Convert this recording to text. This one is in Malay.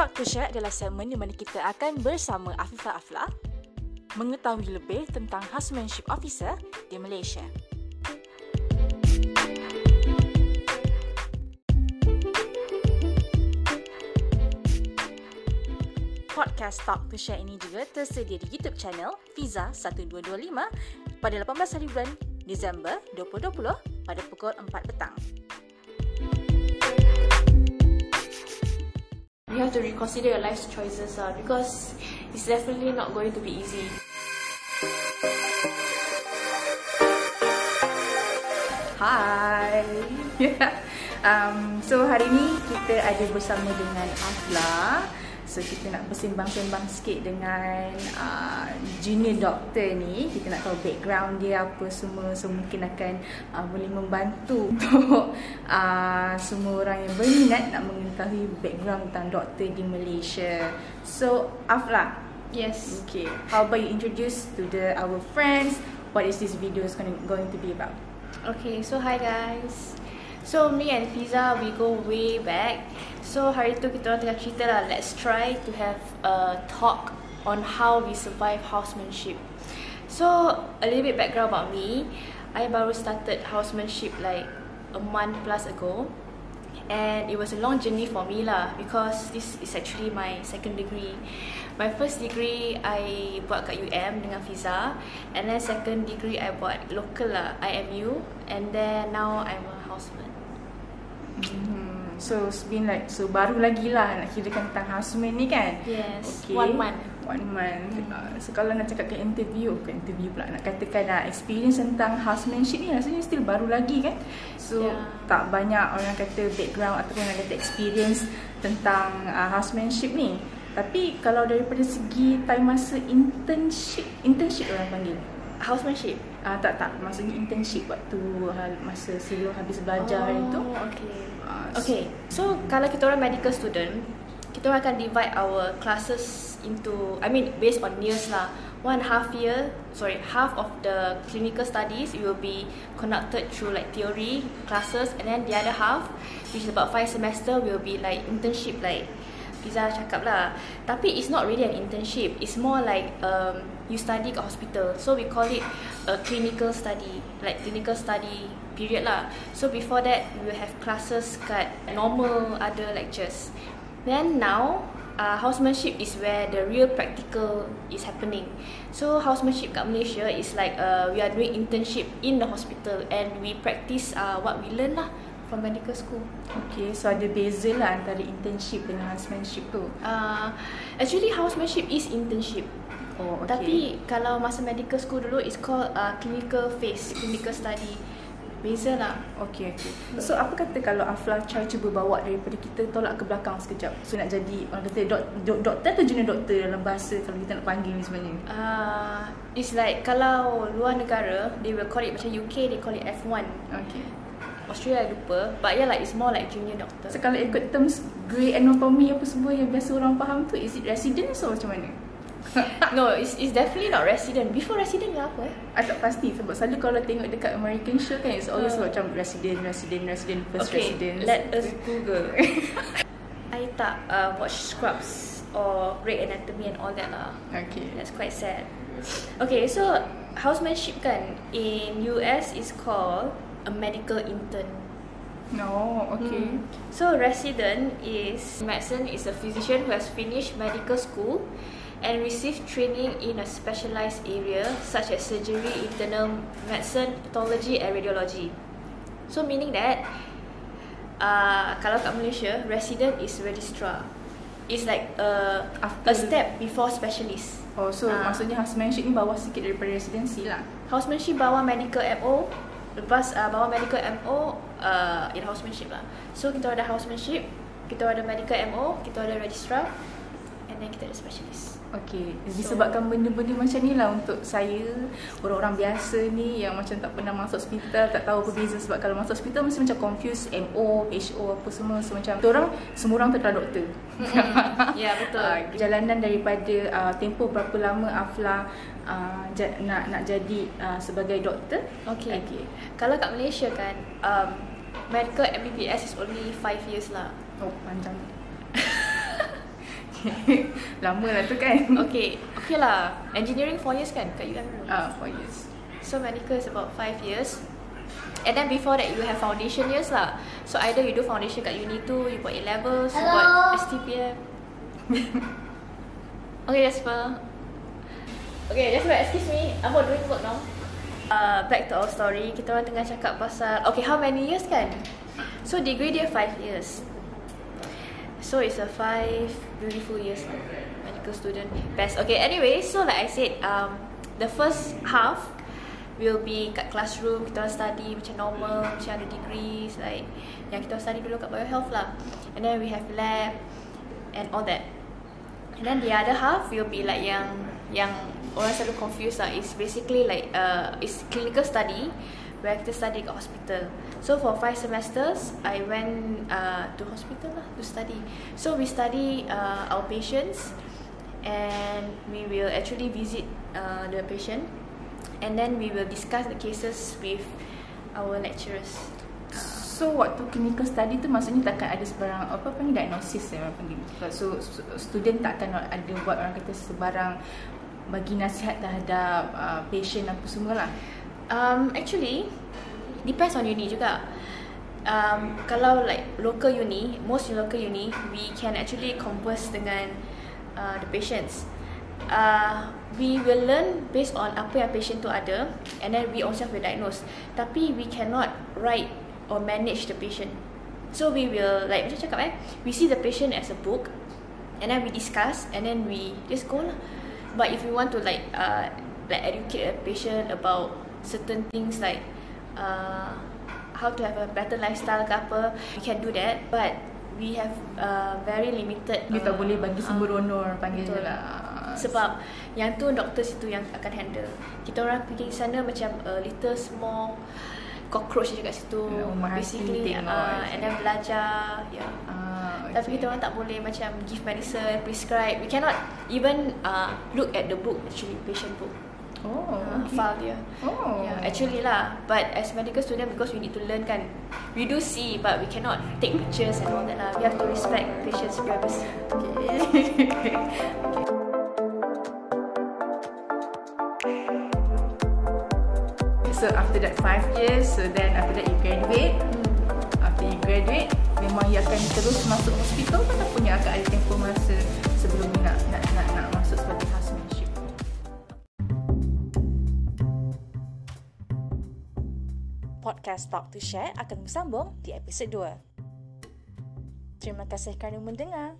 Talk to Share adalah segmen di mana kita akan bersama Afifah Afla mengetahui lebih tentang housemanship officer di Malaysia. Podcast Talk to Share ini juga tersedia di YouTube channel Fiza 1225 pada 18 hari bulan Disember 2020 pada pukul 4 petang. Have to reconsider your life choices uh, because it's definitely not going to be easy. Hai. um, so hari ni kita ada bersama dengan Afla. So kita nak bersimbang-simbang sikit dengan uh, junior doktor ni. Kita nak tahu background dia apa semua. So mungkin akan uh, boleh membantu untuk uh, semua orang yang berminat Nak mengetahui background tentang doktor di Malaysia. So Afla Yes. Okay, how about you introduce to the our friends? What is this video is going, going to be about? Okay, so hi guys. So me and Fiza we go way back. So hari tu kita orang tengah cerita lah Let's try to have a talk on how we survive housemanship. So a little bit background about me. I baru started housemanship like a month plus ago. And it was a long journey for me lah Because this is actually my second degree. My first degree I buat kat UM dengan Fiza. And then second degree I buat local lah IMU And then now I'm a houseman so it's been like so baru lagi lah nak kirakan tentang houseman ni kan? Yes, one month. One month. Uh, so kalau nak cakapkan interview, bukan interview pula nak katakan uh, experience tentang housemanship ni rasanya still baru lagi kan? So Yeah. tak banyak orang kata background ataupun orang kata experience tentang uh, housemanship ni. Tapi kalau daripada segi time masa internship, internship orang panggil. Housemanship? Ah uh, tak tak maksudnya internship waktu hal masa sebelum habis belajar hari tu. okay Ah, Okay, so kalau kita orang medical student Kita orang akan divide our classes into I mean based on years lah One half year, sorry, half of the clinical studies will be conducted through like theory classes And then the other half, which is about five semester Will be like internship like Fiza cakap lah. Tapi it's not really an internship. It's more like um, you study kat hospital. So we call it a clinical study. Like clinical study period lah. So before that we will have classes kat normal other lectures. Then now uh, housemanship is where the real practical is happening. So housemanship kat Malaysia is like uh, we are doing internship in the hospital And we practice uh, what we learn lah from medical school Okay, so ada beza lah antara internship dengan housemanship tu. uh, Actually housemanship is internship Oh, okay. Tapi kalau masa medical school dulu It's called uh, clinical phase Clinical study Beza lah Okay, okay. So, apa kata kalau Afla try cuba bawa daripada kita tolak ke belakang sekejap? So, nak jadi orang kata dok, dok, doktor atau junior doktor dalam bahasa kalau kita nak panggil ni sebenarnya? uh, It's like kalau luar negara They will call it macam UK They call it F1 Okay. Australia I lupa But yeah like it's more like junior doctor So, kalau ikut terms grey anatomy apa semua yang biasa orang faham tu, is it resident or macam mana? No it's, it's definitely not resident Before resident ke apa eh I tak pasti sebab selalu kalau tengok dekat American show kan it's always Uh. macam resident, resident, resident, first Okay resident. let us google I tak uh, watch Scrubs Or Grey Anatomy and all that lah Okay. That's quite sad. Okay, so housemanship kan in US is called a medical intern. No, okay. Hmm. So resident is medicine is a physician who has finished medical school and received training in a specialized area such as surgery, internal medicine, pathology and radiology. So meaning that uh, kalau kat Malaysia resident is registrar. It's like a a After- step before specialist. Oh, so Ah. maksudnya housemanship ni bawah sikit daripada residency lah. Housemanship bawah medical MO Lepas uh, bawah medical MO uh, In housemanship lah. So kita ada housemanship Kita ada medical MO Kita ada registrar And then kita ada specialist. Okay, So- disebabkan benda-benda macam ni lah untuk saya Orang-orang biasa ni yang macam tak pernah masuk hospital Tak tahu apa beza sebab kalau masuk hospital mesti macam confused MO, HO apa semua So macam kita orang, semua orang tu adalah doktor Ya betul. Uh, Perjalanan daripada uh, tempoh berapa lama Afla uh, ja, nak nak jadi uh, sebagai doktor? Okay. okay. Kalau kat Malaysia kan um, Medical MBBS is only 5 years lah. Oh, panjang Lama lah tu kan. Okay, okay lah. Engineering 4 years kan kat UM? Ah, uh, 4 years. So medical is about 5 years. And then before that you have foundation years lah. So either you do foundation kat uni tu, you buat A levels, you buat STPM. okay, Jasper. Okay, Jasper, excuse me. I'm about doing work now. Uh, back to our story. Kita orang tengah cakap pasal, okay, how many years kan? So degree dia 5 years. So it's a 5 beautiful years lah. Medical student. Best. Okay, anyway, so like I said, um, the first half, will be kat classroom kita study macam normal macam ada degrees like yang kita study dulu kat biohealth lah and then we have lab and all that and then the other half will be like yang yang orang selalu confused lah is basically like uh, is clinical study where kita study kat hospital so for five semesters I went uh, to hospital lah to study so we study uh, our patients and we will actually visit uh, the patient and then we will discuss the cases with our lecturers. So waktu clinical study tu maksudnya takkan ada sebarang apa panggil diagnosis ya orang panggil. So student takkan ada buat orang kata sebarang bagi nasihat terhadap uh, patient apa semua lah. Um, actually depends on uni juga. Um, kalau like local uni, most local uni, we can actually converse dengan uh, the patients. Uh, we will learn based on apa yang patient tu ada and then we also will diagnose. Tapi we cannot write or manage the patient. So we will like macam cakap eh we see the patient as a book and then we discuss and then we just go lah. But if we want to like uh, like educate a patient about certain things like uh, how to have a better lifestyle ke apa we can do that but we have uh, very limited kita uh, boleh bagi sembrono uh, panggil je lah sebab yang tu doktor situ yang akan handle. Kita orang pergi sana macam a little small cockroach je kat situ. Oh, basically uh, and then belajar. Ya. Yeah. Uh, okay. Tapi kita orang tak boleh macam give medicine, prescribe. We cannot even uh, look at the book actually patient book. Oh, uh, okay. file dia. Oh. Yeah, actually lah. But as medical student because we need to learn kan. We do see but we cannot take pictures and all that lah. We have to respect patient's privacy. Okay. okay. so after that five years so then after that you graduate hmm. after you graduate memang you akan terus masuk hospital kan you akan ada tempoh masa Podcast Talk to Share akan bersambung di episod 2. Terima kasih kerana mendengar.